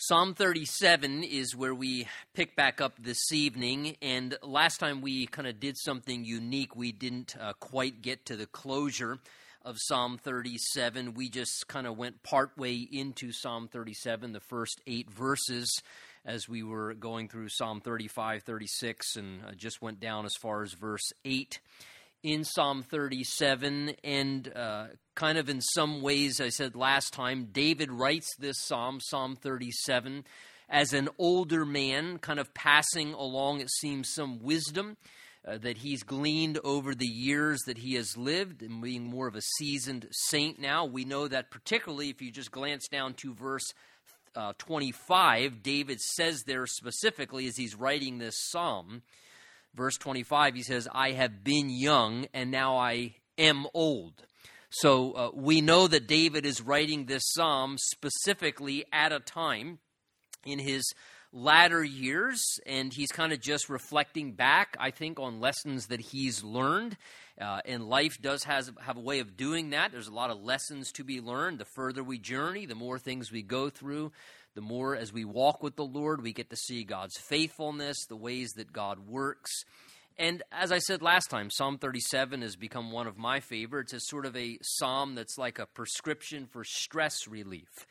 Psalm 37 is where we pick back up this evening. And last time we kind of did something unique. We didn't uh, quite get to the closure of Psalm 37. We just kind of went partway into Psalm 37, the first eight verses, as we were going through Psalm 35, 36, and uh, just went down as far as verse 8 in Psalm 37, and uh, kind of in some ways, I said last time, David writes this psalm, Psalm 37, as an older man, kind of passing along, it seems, some wisdom. Uh, that he's gleaned over the years that he has lived and being more of a seasoned saint now. We know that, particularly if you just glance down to verse uh, 25, David says there specifically as he's writing this psalm, verse 25, he says, I have been young and now I am old. So uh, we know that David is writing this psalm specifically at a time in his latter years, and he's kind of just reflecting back, I think, on lessons that he's learned. Uh, and life does has, have a way of doing that. There's a lot of lessons to be learned. The further we journey, the more things we go through, the more as we walk with the Lord, we get to see God's faithfulness, the ways that God works. And as I said last time, Psalm 37 has become one of my favorites. It's sort of a psalm that's like a prescription for stress relief.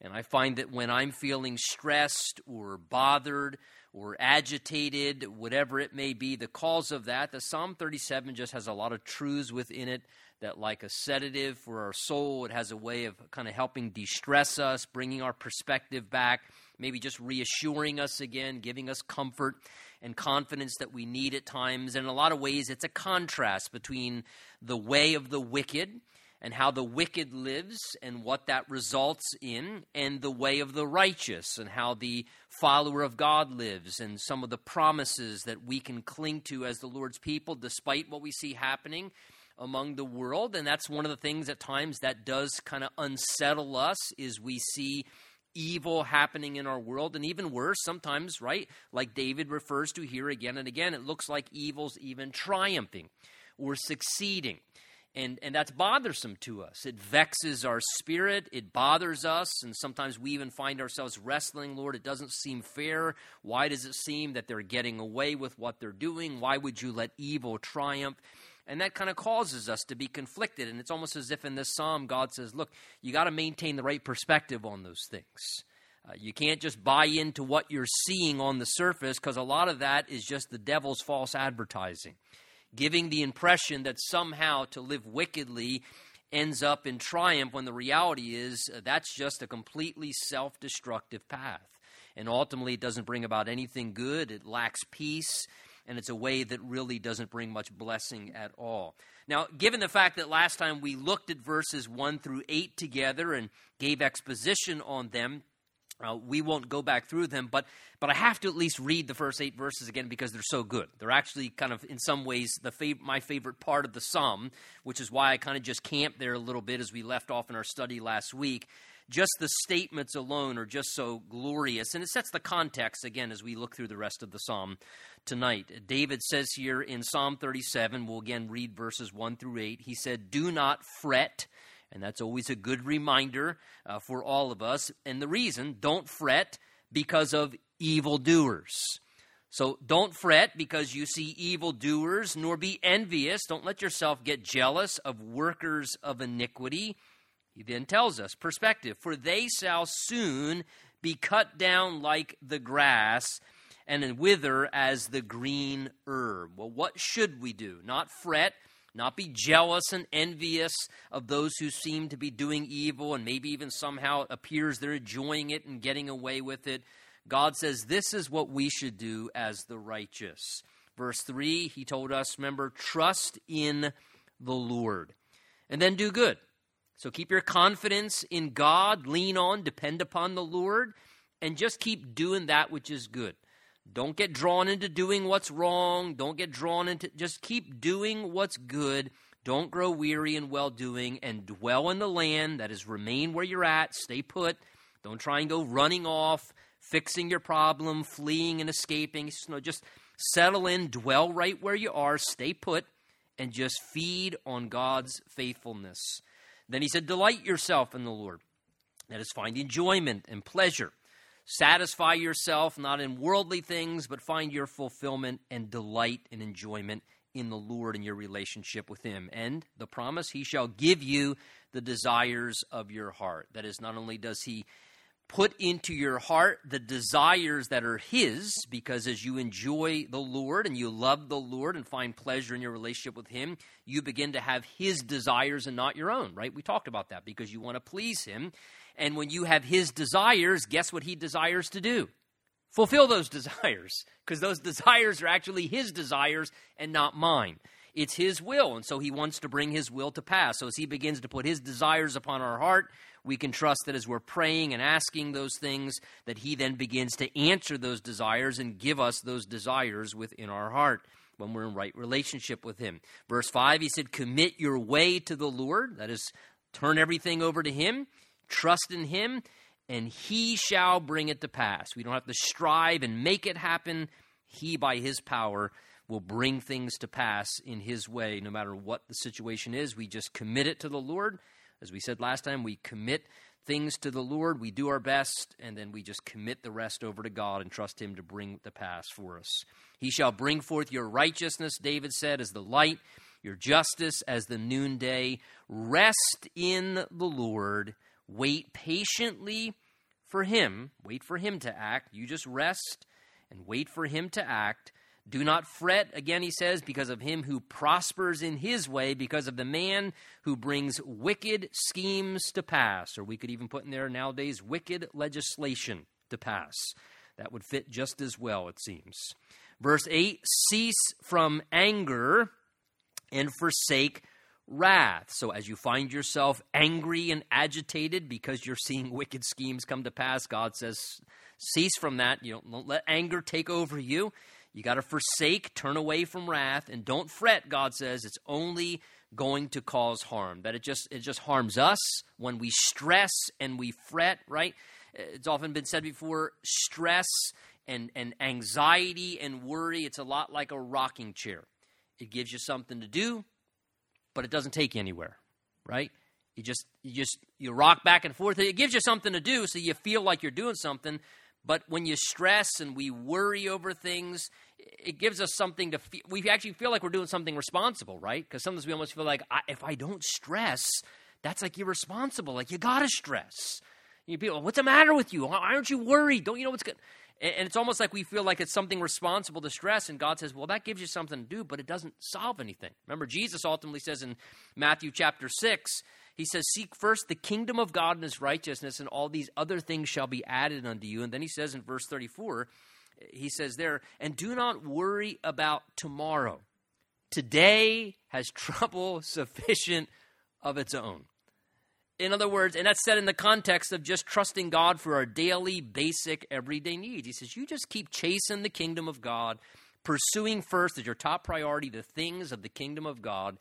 And I find that when I'm feeling stressed or bothered or agitated, whatever it may be, the cause of that, the Psalm 37 just has a lot of truths within it that, like a sedative for our soul, it has a way of kind of helping de stress us, bringing our perspective back, maybe just reassuring us again, giving us comfort and confidence that we need at times. And in a lot of ways, it's a contrast between the way of the wicked and how the wicked lives and what that results in, and the way of the righteous and how the follower of God lives, and some of the promises that we can cling to as the Lord's people despite what we see happening among the world. And that's one of the things at times that does kind of unsettle us is we see evil happening in our world. And even worse sometimes right like david refers to here again and again it looks like evil's even triumphing or succeeding and and that's bothersome to us. It vexes our spirit. It bothers us. And sometimes we even find ourselves wrestling lord it doesn't seem fair. Why does it seem that they're getting away with what they're doing? Why would you let evil triumph? And that kind of causes us to be conflicted. And it's almost as if in this psalm, God says, look, you got to maintain the right perspective on those things. Uh, you can't just buy into what you're seeing on the surface because a lot of that is just the devil's false advertising, giving the impression that somehow to live wickedly ends up in triumph when the reality is uh, that's just a completely self destructive path. And ultimately, it doesn't bring about anything good, it lacks peace and it's a way that really doesn't bring much blessing at all. Now, given the fact that last time we looked at verses 1 through 8 together and gave exposition on them, uh, we won't go back through them, but but I have to at least read the first eight verses again because they're so good. They're actually kind of in some ways the fav- my favorite part of the psalm, which is why I kind of just camped there a little bit as we left off in our study last week just the statements alone are just so glorious. And it sets the context, again, as we look through the rest of the psalm tonight. David says here in Psalm 37, we'll again read verses 1 through 8, he said, Do not fret. And that's always a good reminder uh, for all of us. And the reason, don't fret because of evildoers. So don't fret because you see evildoers, nor be envious. Don't let yourself get jealous of workers of iniquity he then tells us perspective, for they shall soon be cut down like the grass and wither as the green herb. Well, what should we do? Not fret, not be jealous and envious of those who seem to be doing evil and maybe even somehow it appears they're enjoying it and getting away with it. God says this is what we should do as the righteous. Verse 3, he told us, remember, trust in the Lord and then do good so keep your confidence in God, lean on, depend upon the Lord, and just keep doing that which is good. Don't get drawn into doing what's wrong. Don't get drawn into, just keep doing what's good. Don't grow weary in well doing and dwell in the land. That is, remain where you're at, stay put. Don't try and go running off, fixing your problem, fleeing and escaping. Just, no, just settle in, dwell right where you are, stay put, and just feed on God's faithfulness. Then he said, Delight yourself in the Lord. That is, find enjoyment and pleasure. Satisfy yourself not in worldly things, but find your fulfillment and delight and enjoyment in the Lord and your relationship with Him. And the promise, He shall give you the desires of your heart. That is, not only does He put into your heart the desires that are His, because as you enjoy the Lord and you love the Lord and find pleasure in your relationship with Him, you begin to have His desires and not your own, right? We talked about that because you want to please Him. And when you have His desires, guess what He desires to do? Fulfill those desires, because those desires are actually His desires and not mine. It's His will, and so He wants to bring His will to pass. So as He begins to put His desires upon our heart, we can trust that as we're praying and asking those things, that He then begins to answer those desires and give us those desires within our heart when we're in right relationship with Him. Verse 5, He said, Commit your way to the Lord. That is, turn everything over to Him, trust in Him, and He shall bring it to pass. We don't have to strive and make it happen. He, by His power, will bring things to pass in His way, no matter what the situation is. We just commit it to the Lord. As we said last time, we commit things to the Lord, we do our best, and then we just commit the rest over to God and trust Him to bring the pass for us. He shall bring forth your righteousness, David said, as the light, your justice as the noonday. Rest in the Lord. Wait patiently for Him. Wait for Him to act. You just rest and wait for Him to act. Do not fret, again, he says, because of him who prospers in his way, because of the man who brings wicked schemes to pass. Or we could even put in there nowadays wicked legislation to pass. That would fit just as well, it seems. Verse 8 Cease from anger and forsake wrath. So as you find yourself angry and agitated because you're seeing wicked schemes come to pass, God says, cease from that. You don't, don't let anger take over you. You got to forsake, turn away from wrath, and don't fret, God says. It's only going to cause harm. That it just it just harms us when we stress and we fret, right? It's often been said before, stress and, and anxiety and worry, it's a lot like a rocking chair. It gives you something to do, but it doesn't take you anywhere, right? You just you just you rock back and forth. It gives you something to do, so you feel like you're doing something, but when you stress and we worry over things, it gives us something to feel. We actually feel like we're doing something responsible, right? Because sometimes we almost feel like I, if I don't stress, that's like irresponsible. Like you gotta stress. You people, what's the matter with you? Why aren't you worried? Don't you know what's good? And it's almost like we feel like it's something responsible to stress, and God says, Well, that gives you something to do, but it doesn't solve anything. Remember, Jesus ultimately says in Matthew chapter 6, he says, Seek first the kingdom of God and his righteousness, and all these other things shall be added unto you. And then he says in verse 34, he says there, And do not worry about tomorrow. Today has trouble sufficient of its own. In other words, and that's said in the context of just trusting God for our daily, basic, everyday needs. He says, You just keep chasing the kingdom of God, pursuing first as your top priority the things of the kingdom of God,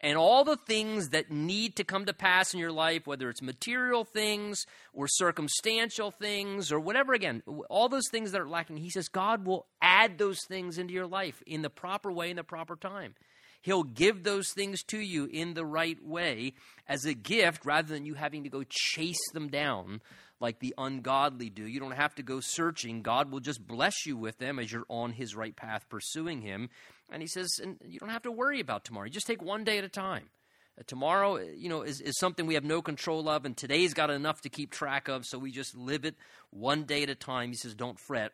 and all the things that need to come to pass in your life, whether it's material things or circumstantial things or whatever, again, all those things that are lacking, he says God will add those things into your life in the proper way, in the proper time. He'll give those things to you in the right way as a gift rather than you having to go chase them down like the ungodly do. You don't have to go searching. God will just bless you with them as you're on His right path pursuing Him. And He says, and you don't have to worry about tomorrow. You just take one day at a time. Uh, tomorrow, uh, you know, is, is something we have no control of, and today's got enough to keep track of, so we just live it one day at a time. He says, don't fret.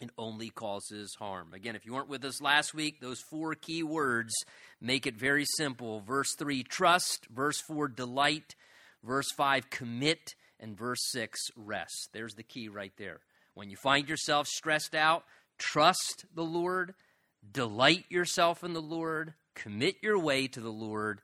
It only causes harm. Again, if you weren't with us last week, those four key words make it very simple. Verse 3, trust. Verse 4, delight. Verse 5, commit and verse 6 rest. There's the key right there. When you find yourself stressed out, trust the Lord, delight yourself in the Lord, commit your way to the Lord,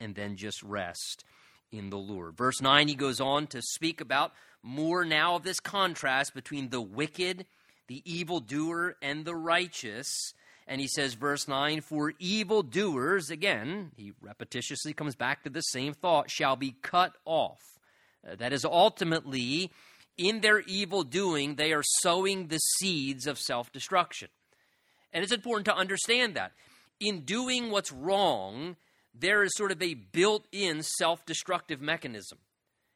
and then just rest in the Lord. Verse 9, he goes on to speak about more now of this contrast between the wicked, the evildoer, and the righteous. And he says, verse 9, for evildoers, again, he repetitiously comes back to the same thought, shall be cut off. Uh, that is ultimately, in their evil doing, they are sowing the seeds of self destruction. And it's important to understand that. In doing what's wrong, there is sort of a built in self destructive mechanism.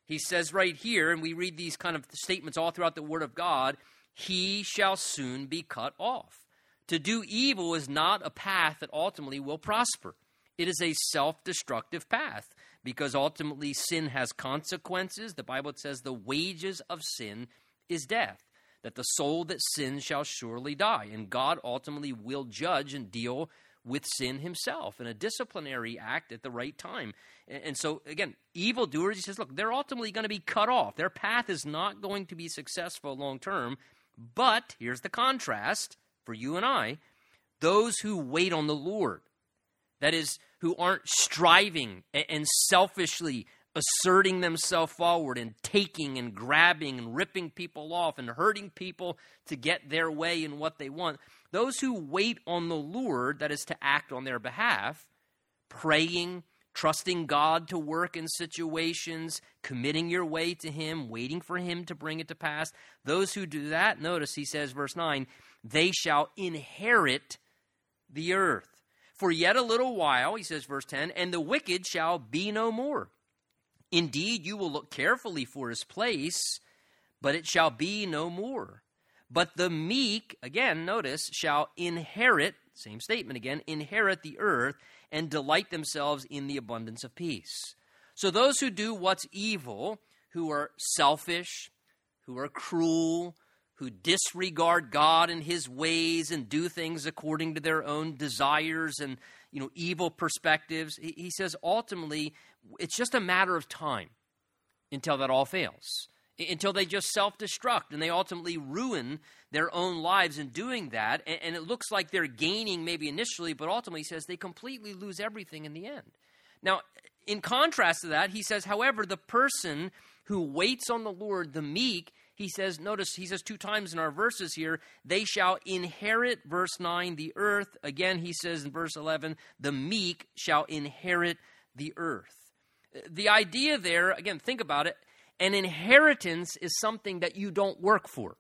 He says right here, and we read these kind of statements all throughout the Word of God, he shall soon be cut off. To do evil is not a path that ultimately will prosper. It is a self destructive path because ultimately sin has consequences. The Bible says the wages of sin is death, that the soul that sins shall surely die. And God ultimately will judge and deal with sin himself in a disciplinary act at the right time. And so, again, evildoers, he says, look, they're ultimately going to be cut off. Their path is not going to be successful long term. But here's the contrast for you and I those who wait on the Lord, that is, who aren't striving and selfishly asserting themselves forward and taking and grabbing and ripping people off and hurting people to get their way and what they want. Those who wait on the Lord, that is to act on their behalf, praying, trusting God to work in situations, committing your way to Him, waiting for Him to bring it to pass. Those who do that, notice he says, verse 9, they shall inherit the earth. For yet a little while, he says, verse 10, and the wicked shall be no more. Indeed, you will look carefully for his place, but it shall be no more. But the meek, again, notice, shall inherit, same statement again, inherit the earth and delight themselves in the abundance of peace. So those who do what's evil, who are selfish, who are cruel, who disregard God and his ways and do things according to their own desires and you know evil perspectives, he says ultimately it's just a matter of time until that all fails until they just self destruct and they ultimately ruin their own lives in doing that. And, and, it looks like they're gaining maybe initially, but ultimately he says they completely lose everything in the end. Now, in contrast to that, he says, however, the person who waits on the Lord, the meek, he says, notice he says two times in our verses here, they shall inherit, verse 9, the earth. Again, he says in verse 11, the meek shall inherit the earth. The idea there, again, think about it an inheritance is something that you don't work for,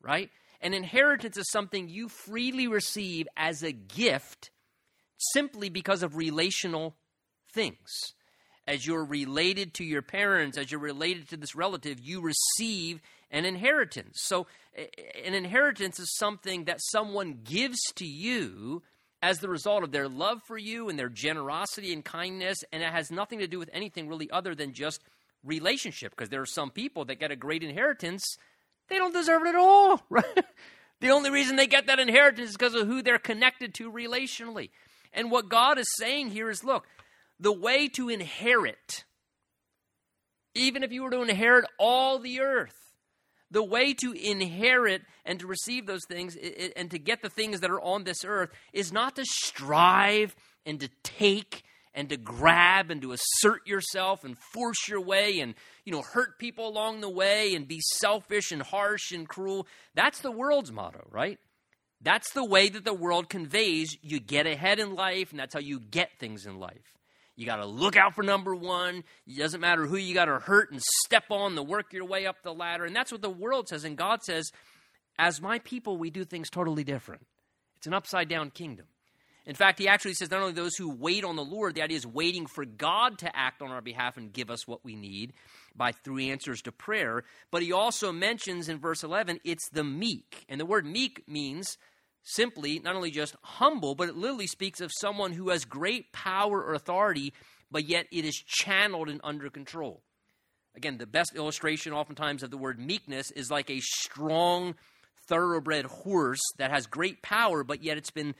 right? An inheritance is something you freely receive as a gift simply because of relational things. As you're related to your parents, as you're related to this relative, you receive an inheritance. So, an inheritance is something that someone gives to you as the result of their love for you and their generosity and kindness, and it has nothing to do with anything really other than just relationship because there are some people that get a great inheritance, they don't deserve it at all, right? The only reason they get that inheritance is because of who they're connected to relationally. And what God is saying here is look, the way to inherit, even if you were to inherit all the earth, the way to inherit and to receive those things and to get the things that are on this earth is not to strive and to take and to grab and to assert yourself and force your way and you know hurt people along the way and be selfish and harsh and cruel. That's the world's motto right? That's the way that the world conveys you get ahead in life and that's how you get things in life. You got to look out for number one. It doesn't matter who you got to hurt and step on to work your way up the ladder. And that's what the world says. And god says as my people we do things totally different. It's an upside down kingdom in fact, he actually says not only those who wait on the Lord, the idea is waiting for God to act on our behalf and give us what we need by through answers to prayer, but he also mentions in verse 11 it's the meek. And the word meek means simply not only just humble, but it literally speaks of someone who has great power or authority, but yet it is channeled and under control. Again, the best illustration oftentimes of the word meekness is like a strong, thoroughbred horse that has great power, but yet it's been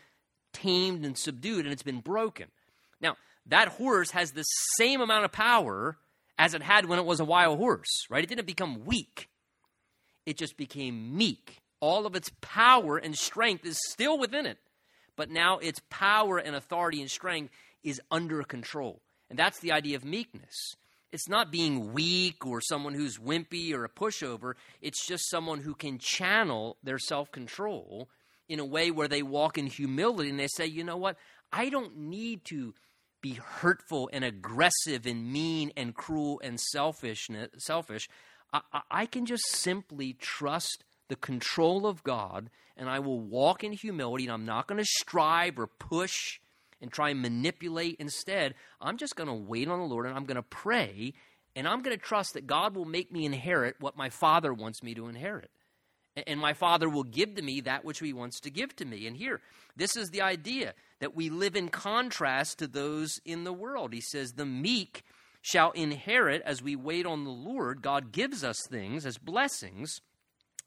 tamed and subdued and it's been broken. Now, that horse has the same amount of power as it had when it was a wild horse, right? It didn't become weak, it just became meek. All of its power and strength is still within it, but now its power and authority and strength is under control. And that's the idea of meekness. It's not being weak or someone who's wimpy or a pushover. It's just someone who can channel their self control in a way where they walk in humility and they say, you know what? I don't need to be hurtful and aggressive and mean and cruel and selfish. Selfish. I, I can just simply trust the control of God and I will walk in humility and I'm not going to strive or push and try and manipulate. Instead, I'm just going to wait on the Lord and I'm going to pray and I'm going to trust that God will make me inherit what my Father wants me to inherit. And my Father will give to me that which He wants to give to me. And here, this is the idea that we live in contrast to those in the world. He says, The meek shall inherit as we wait on the Lord. God gives us things as blessings.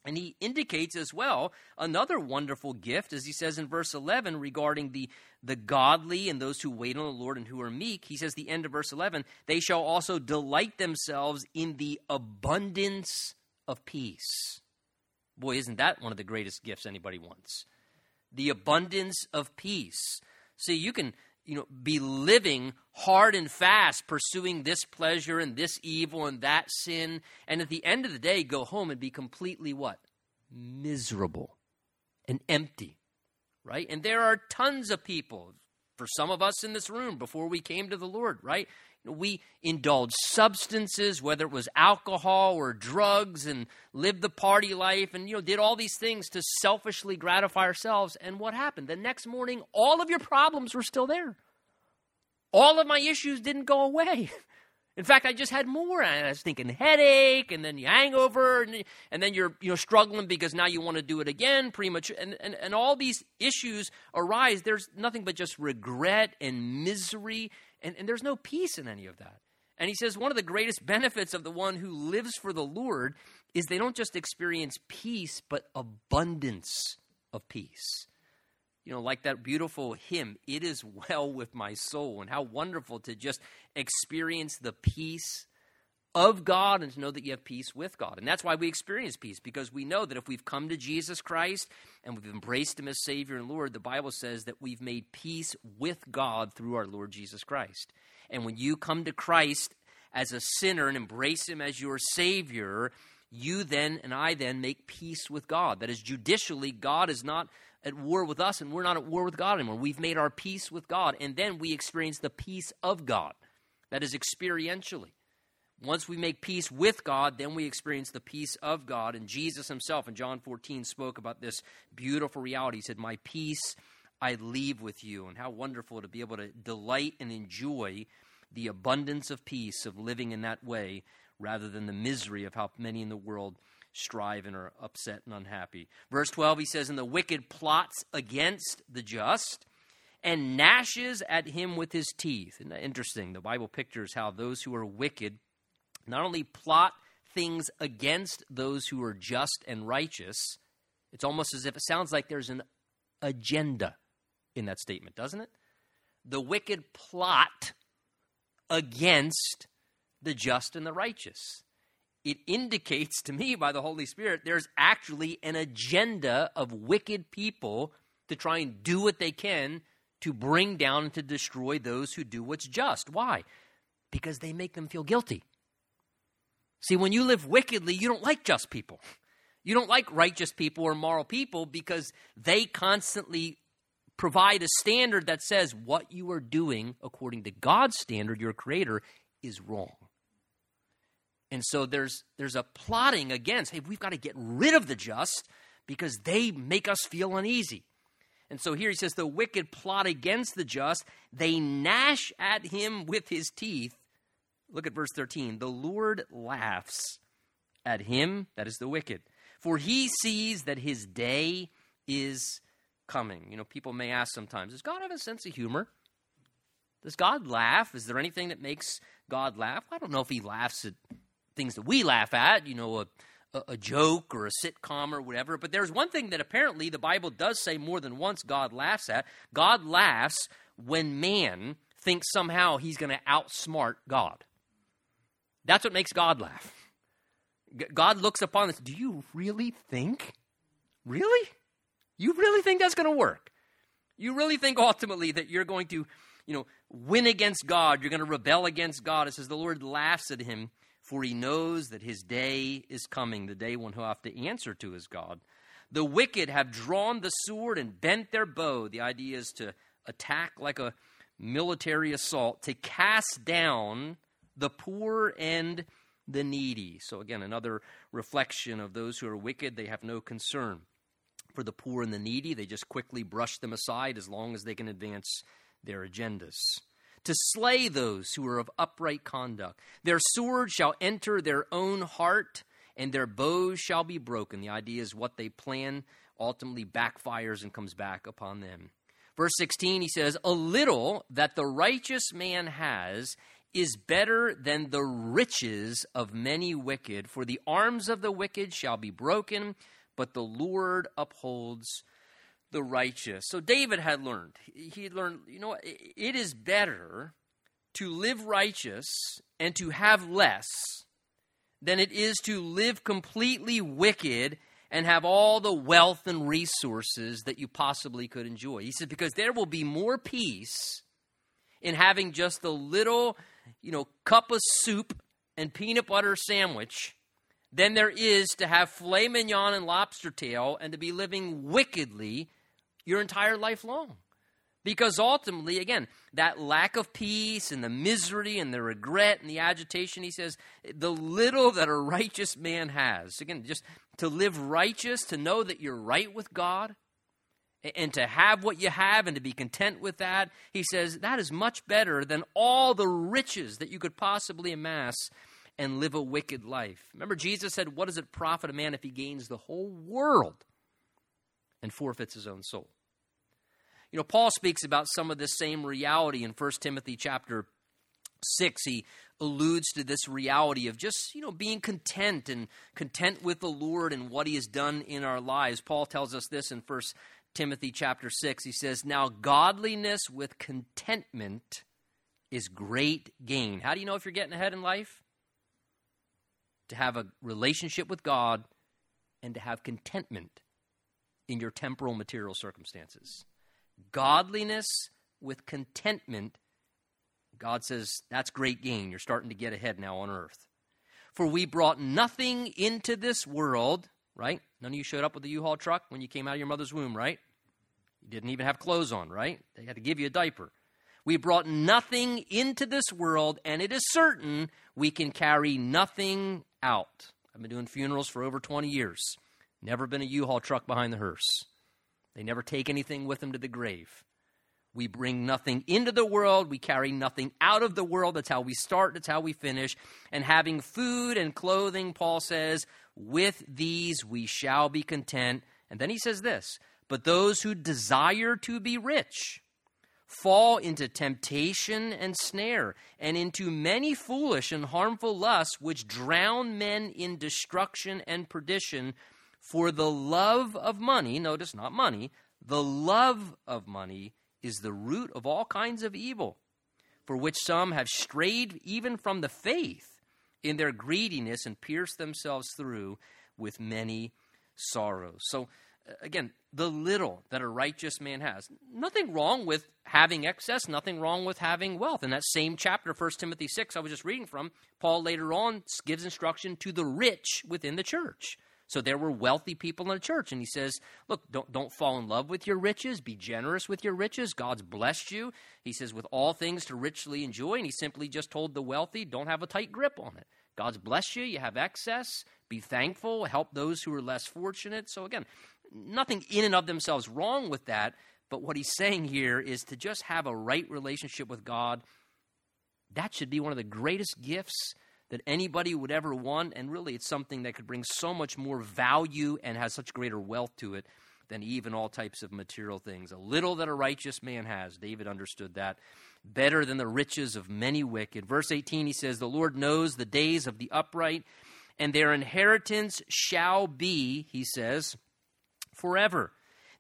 And he indicates as well another wonderful gift, as he says in verse 11 regarding the, the godly and those who wait on the Lord and who are meek. He says, the end of verse 11, they shall also delight themselves in the abundance of peace. Boy, isn't that one of the greatest gifts anybody wants? The abundance of peace. See, you can you know, be living hard and fast, pursuing this pleasure and this evil and that sin, and at the end of the day, go home and be completely what? Miserable and empty, right? And there are tons of people, for some of us in this room, before we came to the Lord, right? We indulged substances, whether it was alcohol or drugs, and lived the party life, and you know did all these things to selfishly gratify ourselves. And what happened? The next morning, all of your problems were still there. All of my issues didn't go away. In fact, I just had more. I was thinking headache, and then you hangover, and, and then you're you know struggling because now you want to do it again, pretty much, and, and and all these issues arise. There's nothing but just regret and misery and, and there's no peace in any of that. And he says one of the greatest benefits of the one who lives for the Lord is they don't just experience peace, but abundance of peace. You know, like that beautiful hymn, It is Well with My Soul. And how wonderful to just experience the peace of God and to know that you have peace with God. And that's why we experience peace, because we know that if we've come to Jesus Christ and we've embraced Him as Savior and Lord, the Bible says that we've made peace with God through our Lord Jesus Christ. And when you come to Christ as a sinner and embrace Him as your Savior, you then and I then make peace with God. That is, judicially, God is not at war with us and we're not at war with God anymore. We've made our peace with God, and then we experience the peace of God. That is experientially. Once we make peace with God, then we experience the peace of God. And Jesus himself in John 14 spoke about this beautiful reality. He said, My peace I leave with you. And how wonderful to be able to delight and enjoy the abundance of peace of living in that way rather than the misery of how many in the world strive and are upset and unhappy. Verse 12, he says, And the wicked plots against the just and gnashes at him with his teeth. Interesting? The Bible pictures how those who are wicked not only plot things against those who are just and righteous, it's almost as if it sounds like there's an agenda in that statement, doesn't it? The wicked plot against the just and the righteous. It indicates to me by the Holy Spirit there's actually an agenda of wicked people to try and do what they can to bring down and to destroy those who do what's just. Why? Because they make them feel guilty. See, when you live wickedly, you don't like just people. You don't like righteous people or moral people because they constantly provide a standard that says what you are doing according to God's standard, your creator, is wrong. And so there's there's a plotting against, hey, we've got to get rid of the just because they make us feel uneasy. And so here he says, the wicked plot against the just, they gnash at him with his teeth Look at verse 13. The Lord laughs at him, that is the wicked, for he sees that his day is coming. You know, people may ask sometimes, does God have a sense of humor? Does God laugh? Is there anything that makes God laugh? I don't know if he laughs at things that we laugh at, you know, a, a, joke or a sitcom or whatever. But there's one thing that apparently the Bible does say more than once God laughs at. God laughs when man thinks somehow he's going to outsmart God. That's what makes God laugh. God looks upon this. Do you really think? Really? You really think that's going to work? You really think ultimately that you're going to, you know, win against God? You're going to rebel against God? It says the Lord laughs at him, for he knows that his day is coming, the day when he'll have to answer to his God. The wicked have drawn the sword and bent their bow. The idea is to attack like a military assault, to cast down the poor and the needy. So, again, another reflection of those who are wicked, they have no concern for the poor and the needy. They just quickly brush them aside as long as they can advance their agendas. To slay those who are of upright conduct. Their sword shall enter their own heart, and their bows shall be broken. The idea is what they plan ultimately backfires and comes back upon them. Verse 16, he says, A little that the righteous man has is better than the riches of many wicked, for the arms of the wicked shall be broken, but the Lord upholds the righteous. So David had learned. He learned, you know, it is better to live righteous and to have less than it is to live completely wicked and have all the wealth and resources that you possibly could enjoy. He said, because there will be more peace in having just a little, you know, cup of soup and peanut butter sandwich than there is to have filet mignon and lobster tail and to be living wickedly your entire life long. Because ultimately, again, that lack of peace and the misery and the regret and the agitation, he says, the little that a righteous man has, again, just to live righteous, to know that you're right with God, and to have what you have and to be content with that, he says, that is much better than all the riches that you could possibly amass and live a wicked life. Remember, Jesus said, What does it profit a man if he gains the whole world and forfeits his own soul? You know, Paul speaks about some of this same reality in 1 Timothy chapter 6. He alludes to this reality of just, you know, being content and content with the Lord and what he has done in our lives. Paul tells us this in 1 Timothy chapter 6. He says, Now godliness with contentment is great gain. How do you know if you're getting ahead in life? To have a relationship with God and to have contentment in your temporal material circumstances godliness with contentment, God says, that's great gain. You're starting to get ahead now on earth. For we brought nothing into this world, right? None of you showed up with a U Haul truck when you came out of your mother's womb, right? You didn't even have clothes on, right? They had to give you a diaper. We brought nothing into this world, and it is certain we can carry nothing out. I've been doing funerals for over 20 years. Never been a U Haul truck behind the hearse. They never take anything with them to the grave. We bring nothing into the world. We carry nothing out of the world. That's how we start. That's how we finish. And having food and clothing, Paul says, with these we shall be content. And then he says this But those who desire to be rich fall into temptation and snare, and into many foolish and harmful lusts, which drown men in destruction and perdition. For the love of money, notice not money, the love of money is the root of all kinds of evil, for which some have strayed even from the faith in their greediness and pierced themselves through with many sorrows. So, uh, again, the little that a righteous man has. Nothing wrong with having excess, nothing wrong with having wealth. In that same chapter, 1 Timothy 6, I was just reading from, Paul later on gives instruction to the rich within the church. So there were wealthy people in the church. And he says, Look, don't, don't fall in love with your riches. Be generous with your riches. God's blessed you. He says, with all things to richly enjoy. And he simply just told the wealthy, don't have a tight grip on it. God's blessed you. You have excess. Be thankful. Help those who are less fortunate. So again, nothing in and of themselves wrong with that. But what he's saying here is to just have a right relationship with God. That should be one of the greatest gifts that anybody would ever want. And really, it's something that could bring so much more value and has such greater wealth to it than even all types of material things. A little that a righteous man has, David understood that, better than the riches of many wicked. Verse 18, he says, The Lord knows the days of the upright, and their inheritance shall be, he says, forever.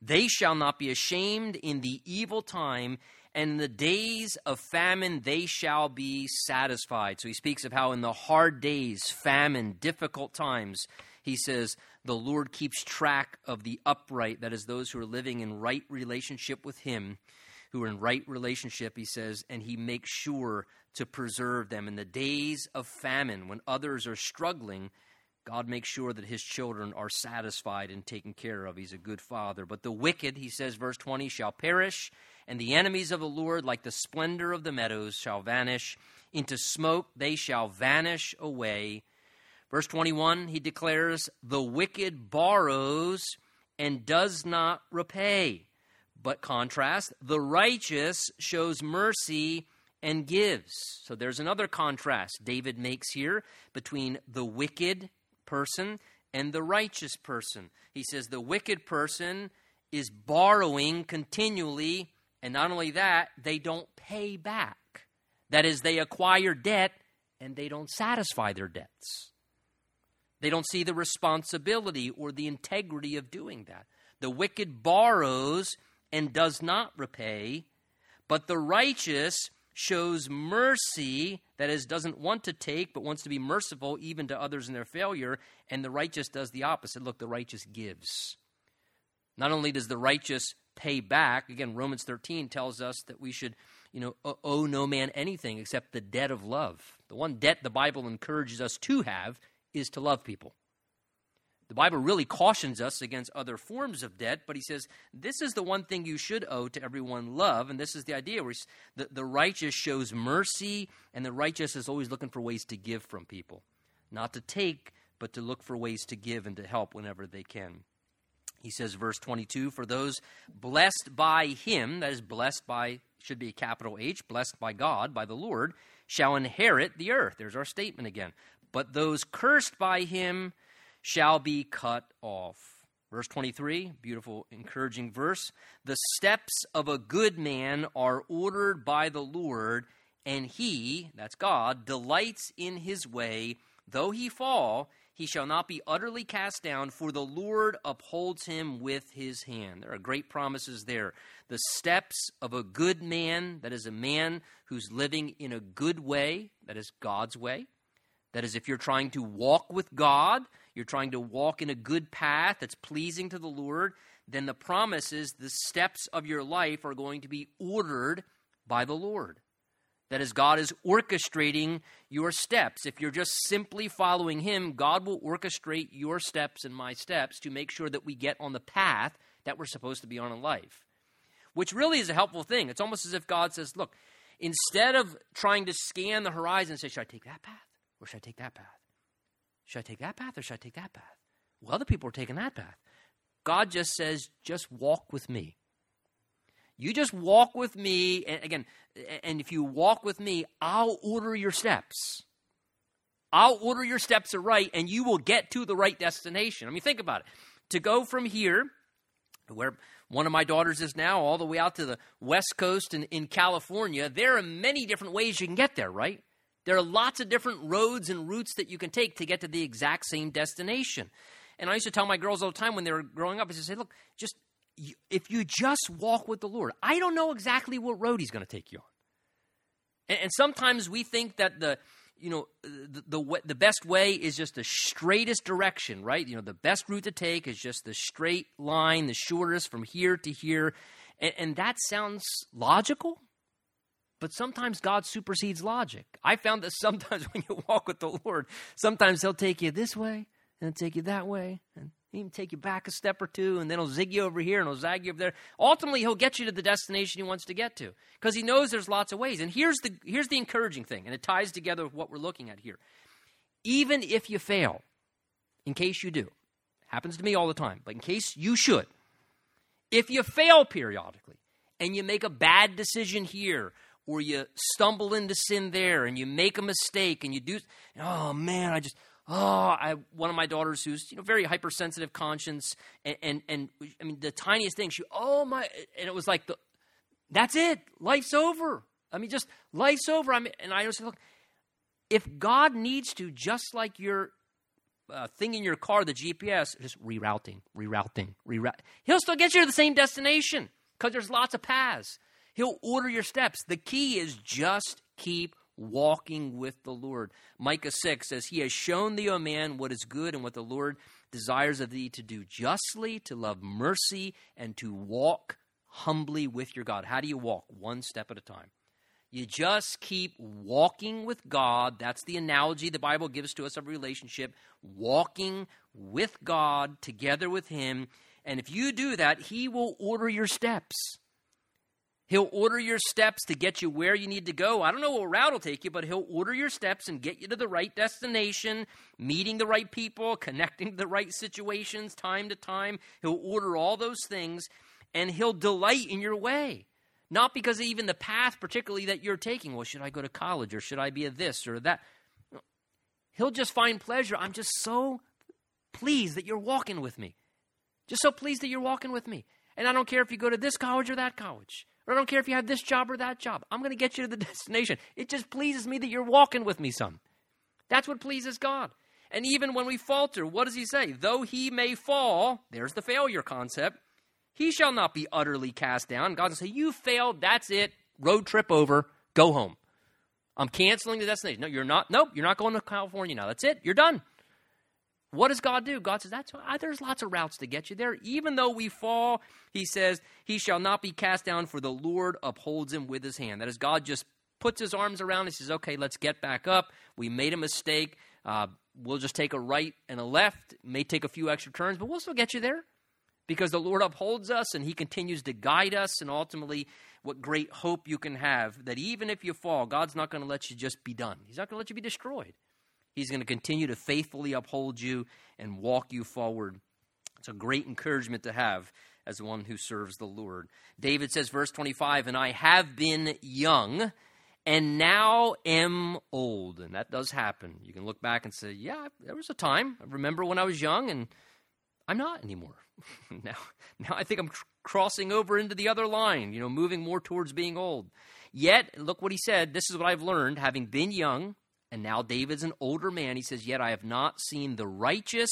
They shall not be ashamed in the evil time and in the days of famine they shall be satisfied. So he speaks of how in the hard days, famine, difficult times, he says, the Lord keeps track of the upright, that is, those who are living in right relationship with him, who are in right relationship, he says, and he makes sure to preserve them. In the days of famine, when others are struggling, God makes sure that his children are satisfied and taken care of. He's a good father. But the wicked, he says, verse 20, shall perish and the enemies of the Lord, like the splendor of the meadows, shall vanish. Into smoke they shall vanish away. Verse 21, he declares, The wicked borrows and does not repay. But contrast, the righteous shows mercy and gives. So there's another contrast David makes here between the wicked person and the righteous person. He says the wicked person is borrowing continually, and not only that, they don't pay back. That is, they acquire debt and they don't satisfy their debts. They don't see the responsibility or the integrity of doing that. The wicked borrows and does not repay, but the righteous shows mercy, that is, doesn't want to take, but wants to be merciful even to others in their failure, and the righteous does the opposite. Look, the righteous gives. Not only does the righteous pay back, again, Romans 13 tells us that we should, you know, owe no man anything except the debt of love. The one debt the Bible encourages us to have is to love people. The Bible really cautions us against other forms of debt, but he says this is the one thing you should owe to everyone love. And this is the idea where the, the righteous shows mercy, and the righteous is always looking for ways to give from people. Not to take, but to look for ways to give and to help whenever they can. He says, verse 22 For those blessed by him, that is, blessed by, should be a capital H, blessed by God, by the Lord, shall inherit the earth. There's our statement again. But those cursed by him, shall be cut off. Verse 23, beautiful, encouraging verse. The steps of a good man are ordered by the Lord, and he, that's God, delights in his way. Though he fall, he shall not be utterly cast down, for the Lord upholds him with his hand. There are great promises there. The steps of a good man, that is a man who's living in a good way, that is God's way. That is, if you're trying to walk with God, you're trying to walk in a good path that's pleasing to the Lord, then the promise is the steps of your life are going to be ordered by the Lord. That is, God is orchestrating your steps. If you're just simply following Him, God will orchestrate your steps and my steps to make sure that we get on the path that we're supposed to be on in life. Which really is a helpful thing. It's almost as if God says, Look, instead of trying to scan the horizon and say, Should I take that path or should I take that path? Should I take that path or should I take that path? Well, other people are taking that path. God just says, just walk with me. You just walk with me. And again, and if you walk with me, I'll order your steps. I'll order your steps right, and you will get to the right destination. I mean, think about it. To go from here, where one of my daughters is now, all the way out to the West Coast in, in California, there are many different ways you can get there, right? There are lots of different roads and routes that you can take to get to the exact same destination. And I used to tell my girls all the time when they were growing up, I used to say, look, just if you just walk with the Lord, I don't know exactly what road He's going to take you on. And, and, sometimes we think that the you know the, the the best way is just the straightest direction, right? You know, the best route to take is just the straight line, the shortest from here to here, and, and that sounds logical. But sometimes God supersedes logic. I found that sometimes when you walk with the Lord, sometimes He'll take you this way and then take you that way and even take you back a step or two and then He'll zig you over here and He'll zag you over there. Ultimately, He'll get you to the destination He wants to get to because He knows there's lots of ways. And here's the, here's the encouraging thing, and it ties together with what we're looking at here. Even if you fail, in case you do, happens to me all the time, but in case you should, if you fail periodically and you make a bad decision here or you stumble into sin there and you make a mistake and you do oh man i just oh i one of my daughters who's you know very hypersensitive conscience and and, and i mean the tiniest thing she oh my and it was like the that's it. Life's over. I mean just life's over. I mean and i was look if god needs to just like your uh, thing in your car the gps just rerouting rerouting reroute he'll still get you to the same destination because there's lots of paths He'll order your steps. The key is just keep walking with the Lord. Micah 6 says, He has shown thee, O man, what is good and what the Lord desires of thee to do justly, to love mercy, and to walk humbly with your God. How do you walk? One step at a time. You just keep walking with God. That's the analogy the Bible gives to us of relationship. Walking with God, together with Him. And if you do that, He will order your steps. He'll order your steps to get you where you need to go. I don't know what route will take you, but he'll order your steps and get you to the right destination, meeting the right people, connecting to the right situations time to time. He'll order all those things and he'll delight in your way. Not because even the path, particularly that you're taking. Well, should I go to college or should I be a this or that? He'll just find pleasure. I'm just so pleased that you're walking with me. Just so pleased that you're walking with me. And I don't care if you go to this college or that college. Or I don't care if you have this job or that job. I'm going to get you to the destination. It just pleases me that you're walking with me, son. That's what pleases God. And even when we falter, what does he say? Though he may fall, there's the failure concept, he shall not be utterly cast down. God will say, You failed, that's it. Road trip over, go home. I'm canceling the destination. No, you're not. Nope, you're not going to California now. That's it. You're done. What does God do? God says, That's there's lots of routes to get you there. Even though we fall, he says, He shall not be cast down, for the Lord upholds him with his hand. That is, God just puts his arms around and says, Okay, let's get back up. We made a mistake. Uh, we'll just take a right and a left. may take a few extra turns, but we'll still get you there because the Lord upholds us and He continues to guide us. And ultimately, what great hope you can have that even if you fall, God's not going to let you just be done. He's not going to let you be destroyed. He's going to continue to faithfully uphold you and walk you forward. It's a great encouragement to have as one who serves the Lord. David says, verse 25, and I have been young and now am old. And that does happen. You can look back and say, yeah, there was a time. I remember when I was young, and I'm not anymore. now, now I think I'm tr- crossing over into the other line, you know, moving more towards being old. Yet, look what he said. This is what I've learned, having been young, and now David's an older man. He says, Yet I have not seen the righteous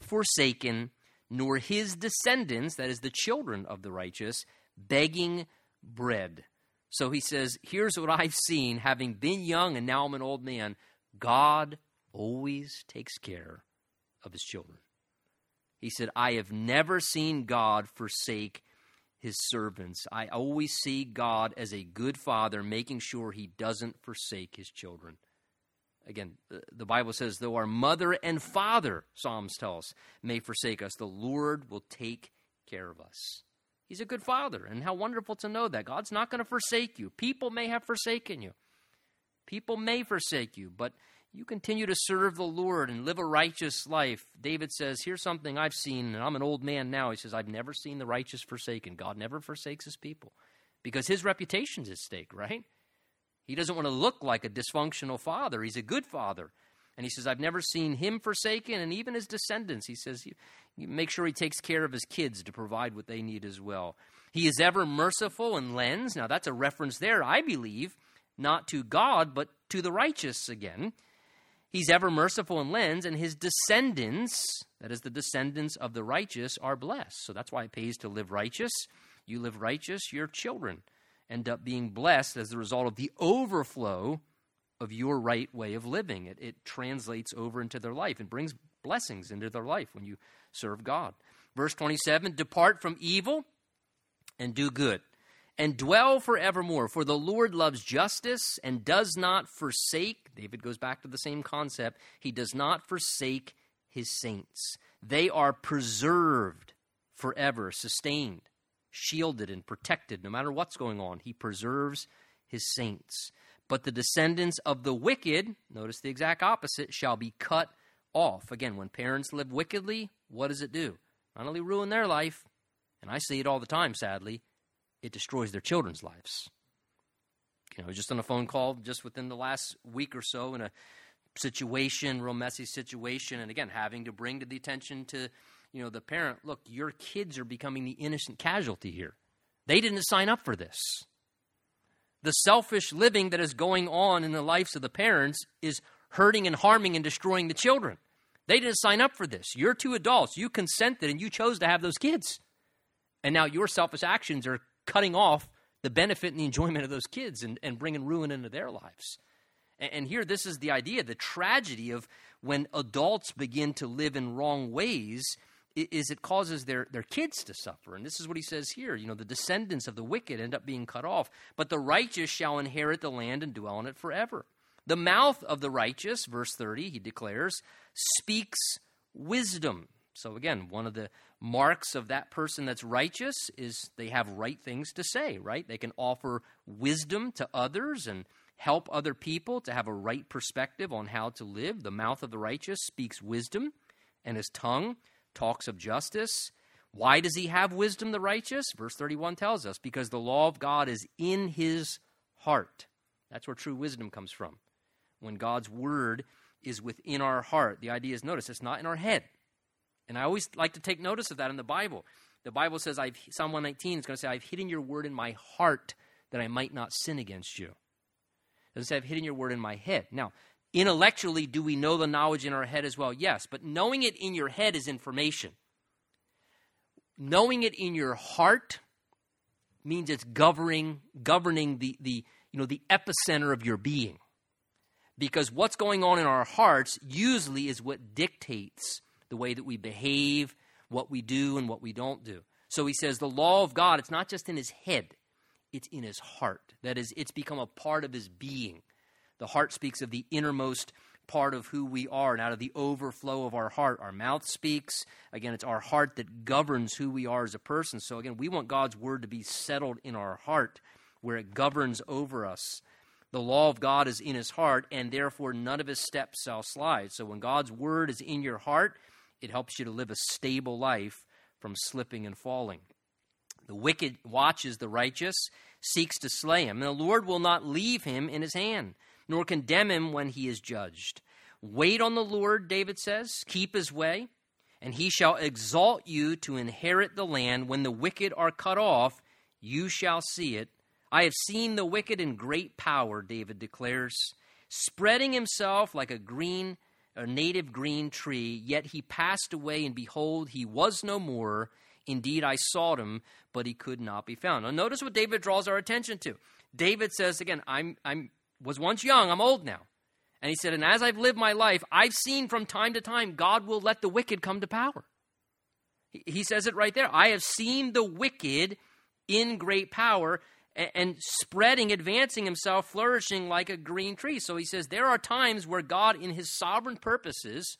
forsaken, nor his descendants, that is, the children of the righteous, begging bread. So he says, Here's what I've seen, having been young and now I'm an old man. God always takes care of his children. He said, I have never seen God forsake his servants. I always see God as a good father, making sure he doesn't forsake his children. Again, the Bible says, though our mother and father, Psalms tell us, may forsake us, the Lord will take care of us. He's a good father. And how wonderful to know that. God's not going to forsake you. People may have forsaken you. People may forsake you, but you continue to serve the Lord and live a righteous life. David says, Here's something I've seen, and I'm an old man now. He says, I've never seen the righteous forsaken. God never forsakes his people because his reputation's at stake, right? He doesn't want to look like a dysfunctional father. He's a good father. And he says, I've never seen him forsaken, and even his descendants. He says, make sure he takes care of his kids to provide what they need as well. He is ever merciful and lends. Now, that's a reference there, I believe, not to God, but to the righteous again. He's ever merciful and lends, and his descendants, that is, the descendants of the righteous, are blessed. So that's why it pays to live righteous. You live righteous, your children end up being blessed as a result of the overflow of your right way of living. It, it translates over into their life and brings blessings into their life when you serve God. Verse 27 Depart from evil and do good, and dwell forevermore. For the Lord loves justice and does not forsake. David goes back to the same concept. He does not forsake his saints. They are preserved forever, sustained, shielded, and protected no matter what's going on. He preserves his saints. But the descendants of the wicked, notice the exact opposite, shall be cut off. Again, when parents live wickedly, what does it do? Not only ruin their life, and I see it all the time, sadly, it destroys their children's lives. You know, just on a phone call just within the last week or so in a situation, real messy situation, and again, having to bring to the attention to, you know, the parent, look, your kids are becoming the innocent casualty here. They didn't sign up for this. The selfish living that is going on in the lives of the parents is hurting and harming and destroying the children. They didn't sign up for this. You're two adults. You consented and you chose to have those kids. And now your selfish actions are cutting off the benefit and the enjoyment of those kids and, and bringing ruin into their lives. And, and here, this is the idea the tragedy of when adults begin to live in wrong ways is it causes their, their kids to suffer. And this is what he says here. You know, the descendants of the wicked end up being cut off, but the righteous shall inherit the land and dwell in it forever. The mouth of the righteous, verse 30, he declares, speaks wisdom. So, again, one of the marks of that person that's righteous is they have right things to say, right? They can offer wisdom to others and help other people to have a right perspective on how to live. The mouth of the righteous speaks wisdom, and his tongue talks of justice. Why does he have wisdom, the righteous? Verse 31 tells us because the law of God is in his heart. That's where true wisdom comes from. When God's word is within our heart, the idea is notice, it's not in our head. And I always like to take notice of that in the Bible. The Bible says, I've, Psalm 119 is going to say, I've hidden your word in my heart that I might not sin against you. It doesn't say, I've hidden your word in my head. Now, intellectually, do we know the knowledge in our head as well? Yes, but knowing it in your head is information. Knowing it in your heart means it's governing, governing the, the, you know, the epicenter of your being. Because what's going on in our hearts usually is what dictates the way that we behave, what we do, and what we don't do. So he says the law of God, it's not just in his head, it's in his heart. That is, it's become a part of his being. The heart speaks of the innermost part of who we are, and out of the overflow of our heart, our mouth speaks. Again, it's our heart that governs who we are as a person. So, again, we want God's word to be settled in our heart where it governs over us. The law of God is in his heart, and therefore none of his steps shall slide. So, when God's word is in your heart, it helps you to live a stable life from slipping and falling. The wicked watches the righteous, seeks to slay him, and the Lord will not leave him in his hand, nor condemn him when he is judged. Wait on the Lord, David says, keep his way, and he shall exalt you to inherit the land. When the wicked are cut off, you shall see it. I have seen the wicked in great power, David declares, spreading himself like a green a native green tree, yet he passed away, and behold, he was no more. Indeed, I sought him, but he could not be found. Now, notice what David draws our attention to. David says again, I'm, I'm was once young, I'm old now. And he said, And as I've lived my life, I've seen from time to time God will let the wicked come to power. He, says it right there. I have seen the wicked in great power, and spreading, advancing himself, flourishing like a green tree. So he says there are times where God, in his sovereign purposes,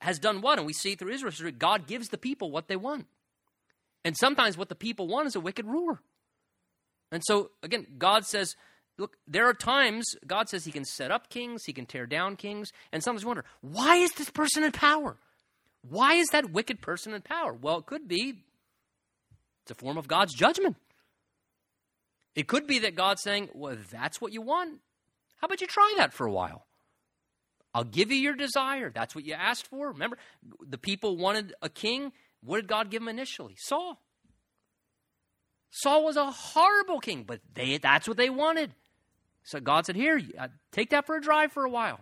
has done what? And we see through Israel history, God gives the people what they want. And sometimes what the people want is a wicked ruler. And so, again, God says, look, there are times God says he can set up kings, he can tear down kings, and sometimes you wonder, why is this person in power? Why is that wicked person in power? Well, it could be it's a form of God's judgment. It could be that God's saying, Well, that's what you want. How about you try that for a while? I'll give you your desire. That's what you asked for. Remember, the people wanted a king. What did God give them initially? Saul. Saul was a horrible king, but they, that's what they wanted. So God said, Here, uh, take that for a drive for a while.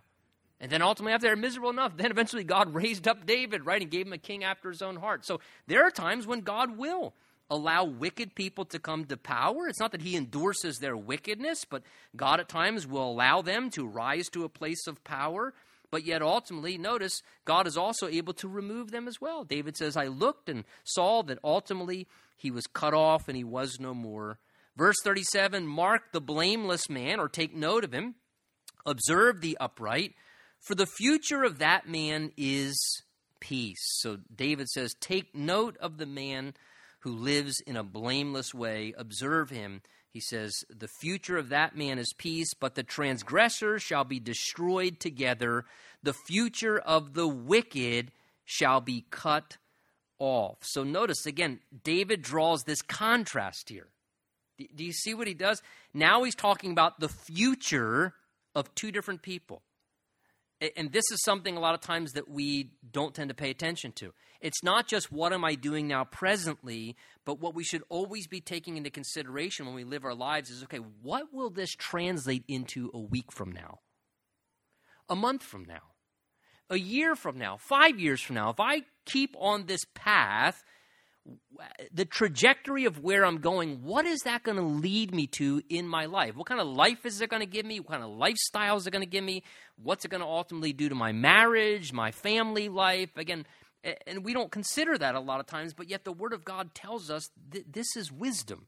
And then ultimately, after they're miserable enough, then eventually God raised up David, right, and gave him a king after his own heart. So there are times when God will allow wicked people to come to power. It's not that he endorses their wickedness, but God at times will allow them to rise to a place of power. But yet, ultimately, notice God is also able to remove them as well. David says, I looked and saw that ultimately he was cut off and he was no more. Verse 37 Mark the blameless man, or take note of him. Observe the upright, for the future of that man is peace. So David says, Take note of the man who lives in a blameless way. Observe him. He says, The future of that man is peace, but the transgressor shall be destroyed together. The future of the wicked shall be cut off. So notice again, David draws this contrast here. Do you see what he does? Now he's talking about the future of two different people. And this is something a lot of times that we don't tend to pay attention to. It's not just what am I doing now presently, but what we should always be taking into consideration when we live our lives is okay, what will this translate into a week from now? A month from now? A year from now? Five years from now? If I keep on this path, the trajectory of where I'm going, what is that going to lead me to in my life? What kind of life is it going to give me? What kind of lifestyle is it going to give me? What's it going to ultimately do to my marriage, my family life? Again, and we don't consider that a lot of times, but yet the Word of God tells us th- this is wisdom.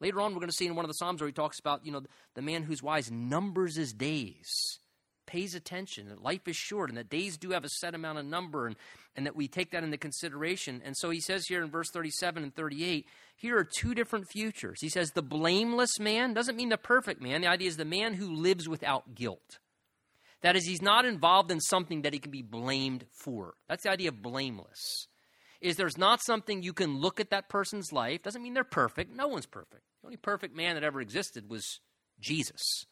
Later on, we're going to see in one of the Psalms where he talks about, you know, the man who's wise numbers his days, pays attention, that life is short, and that days do have a set amount of number, and, and that we take that into consideration. And so he says here in verse 37 and 38, here are two different futures. He says, the blameless man doesn't mean the perfect man. The idea is the man who lives without guilt. That is, he's not involved in something that he can be blamed for. That's the idea of blameless. is there's not something you can look at that person's life. Doesn't mean they're perfect. No one's perfect. The only perfect man that ever existed was Jesus.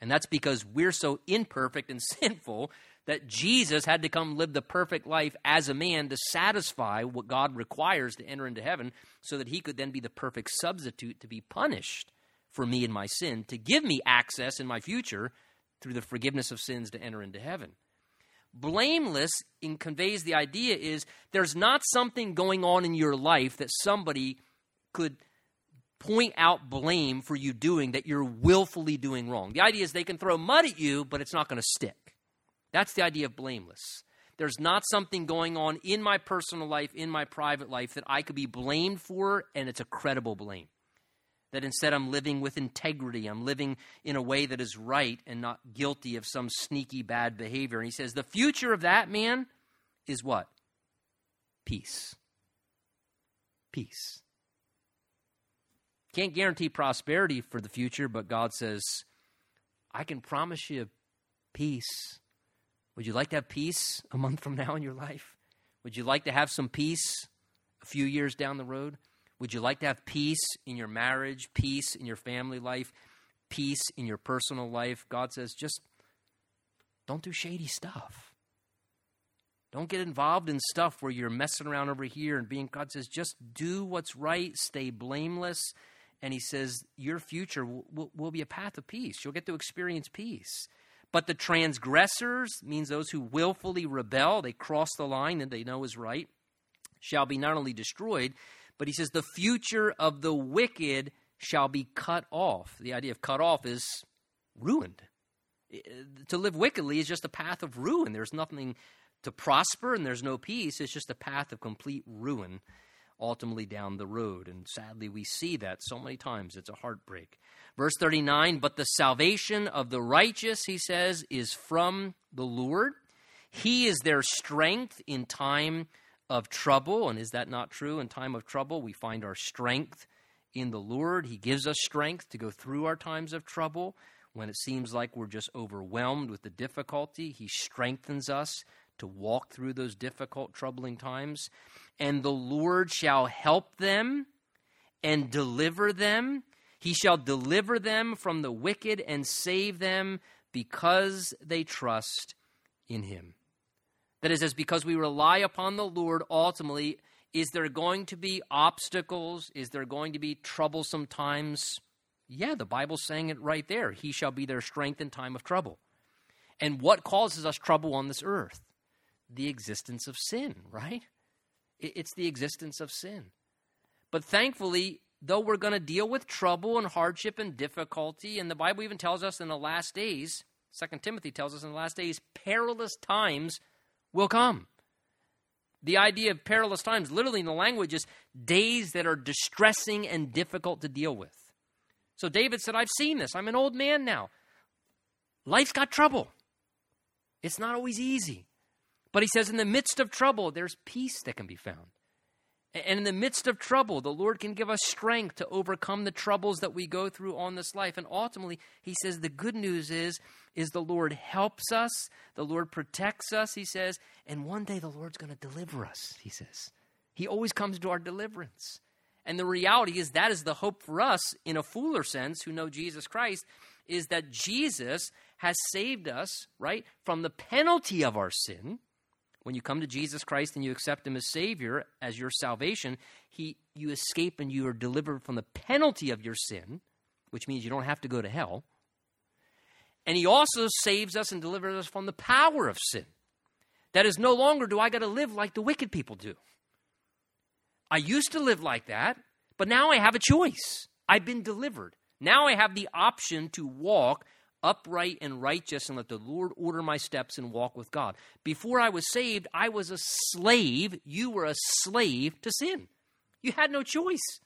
And that's because we're so imperfect and sinful that Jesus had to come live the perfect life as a man to satisfy what God requires to enter into heaven so that he could then be the perfect substitute to be punished for me and my sin, to give me access in my future through the forgiveness of sins to enter into heaven. Blameless conveys the idea is there's not something going on in your life that somebody could point out blame for you doing that you're willfully doing wrong. The idea is they can throw mud at you, but it's not going to stick. That's the idea of blameless. There's not something going on in my personal life, in my private life, that I could be blamed for, and it's a credible blame. That instead I'm living with integrity, I'm living in a way that is right and not guilty of some sneaky bad behavior. And he says, the future of that man is what? Peace. Peace. Can't guarantee prosperity for the future, but God says, I can promise you peace would you like to have peace a month from now in your life? Would you like to have some peace a few years down the road? Would you like to have peace in your marriage, peace in your family life, peace in your personal life? God says, just don't do shady stuff. Don't get involved in stuff where you're messing around over here and being, God says, just do what's right, stay blameless. And He says, your future will, will, will be a path of peace. You'll get to experience peace. But the transgressors, means those who willfully rebel, they cross the line that they know is right, shall be not only destroyed, but he says the future of the wicked shall be cut off. The idea of cut off is ruined. To live wickedly is just a path of ruin. There's nothing to prosper and there's no peace. It's just a path of complete ruin ultimately down the road. And sadly, we see that so many times. It's a heartbreak. Verse 39 But the salvation of the righteous, he says, is from the Lord. He is their strength in time of trouble. And is that not true? In time of trouble, we find our strength in the Lord. He gives us strength to go through our times of trouble. When it seems like we're just overwhelmed with the difficulty, He strengthens us to walk through those difficult, troubling times. And the Lord shall help them and deliver them he shall deliver them from the wicked and save them because they trust in him. That is, as because we rely upon the Lord, ultimately, is there going to be obstacles? Is there going to be troublesome times? Yeah, the Bible's saying it right there. He shall be their strength in time of trouble. And what causes us trouble on this earth? The existence of sin, right? It's the existence of sin. But thankfully, though we're going to deal with trouble and hardship and difficulty, and the Bible even tells us in the last days, Second Timothy tells us in the last days, perilous times will come. The idea of perilous times, literally in the language, is days that are distressing and difficult to deal with. So David said, I've seen this. I'm an old man now. Life's got trouble. It's not always easy. But he says, in the midst of trouble, there's peace that can be found. And in the midst of trouble, the Lord can give us strength to overcome the troubles that we go through on this life. And ultimately, he says the good news is is the Lord helps us, the Lord protects us, he says, and one day the Lord's going to deliver us, he says. He always comes to our deliverance. And the reality is that is the hope for us in a fuller sense who know Jesus Christ is that Jesus has saved us, right, from the penalty of our sin when you come to Jesus Christ and you accept him as Savior, as your salvation, he, you escape and you are delivered from the penalty of your sin, which means you don't have to go to hell. And he also saves us and delivers us from the power of sin. That is, no longer do I got to live like the wicked people do. I used to live like that, but now I have a choice. I've been delivered. Now I have the option to walk upright and righteous and let the Lord order my steps and walk with God. Before I was saved, I was a slave. You were a slave to sin. You had no choice.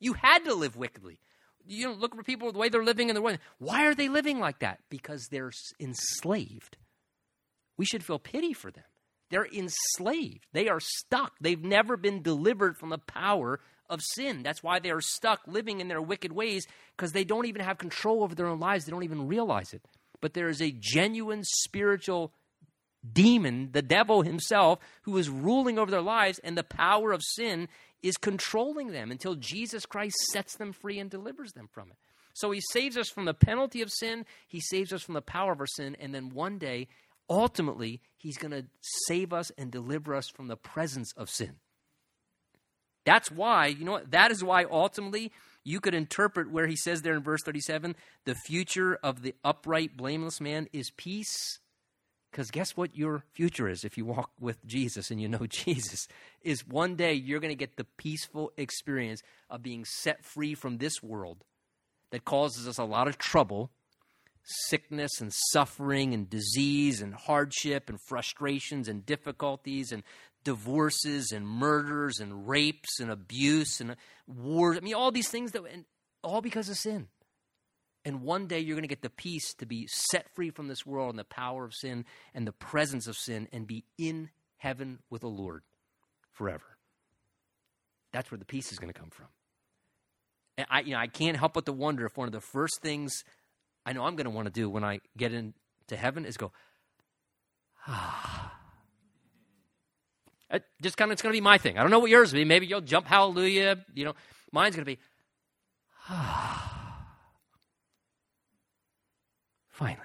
You had to live wickedly. You look for people the way they're living in the way. Why are they living like that? Because they're enslaved. We should feel pity for them. They're enslaved. They are stuck. They've never been delivered from the power of sin. That's why they are stuck living in their wicked ways because they don't even have control over their own lives. They don't even realize it. But there is a genuine spiritual demon, the devil himself, who is ruling over their lives, and the power of sin is controlling them until Jesus Christ sets them free and delivers them from it. So he saves us from the penalty of sin, he saves us from the power of our sin, and then one day, ultimately, he's going to save us and deliver us from the presence of sin. That's why, you know what? That is why ultimately you could interpret where he says there in verse 37 the future of the upright, blameless man is peace. Because guess what your future is if you walk with Jesus and you know Jesus? Is one day you're going to get the peaceful experience of being set free from this world that causes us a lot of trouble sickness and suffering and disease and hardship and frustrations and difficulties and divorces and murders and rapes and abuse and wars. I mean, all these things that, and all because of sin. And one day you're going to get the peace to be set free from this world and the power of sin and the presence of sin and be in heaven with the Lord forever. That's where the peace is going to come from. And I, you know, I can't help but to wonder if one of the first things I know I'm going to want to do when I get into heaven is go, ah. It just kind of, it's going to be my thing. I don't know what yours will be. Maybe you'll jump hallelujah. You know, mine's going to be. Finally.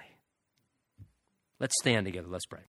Let's stand together. Let's pray.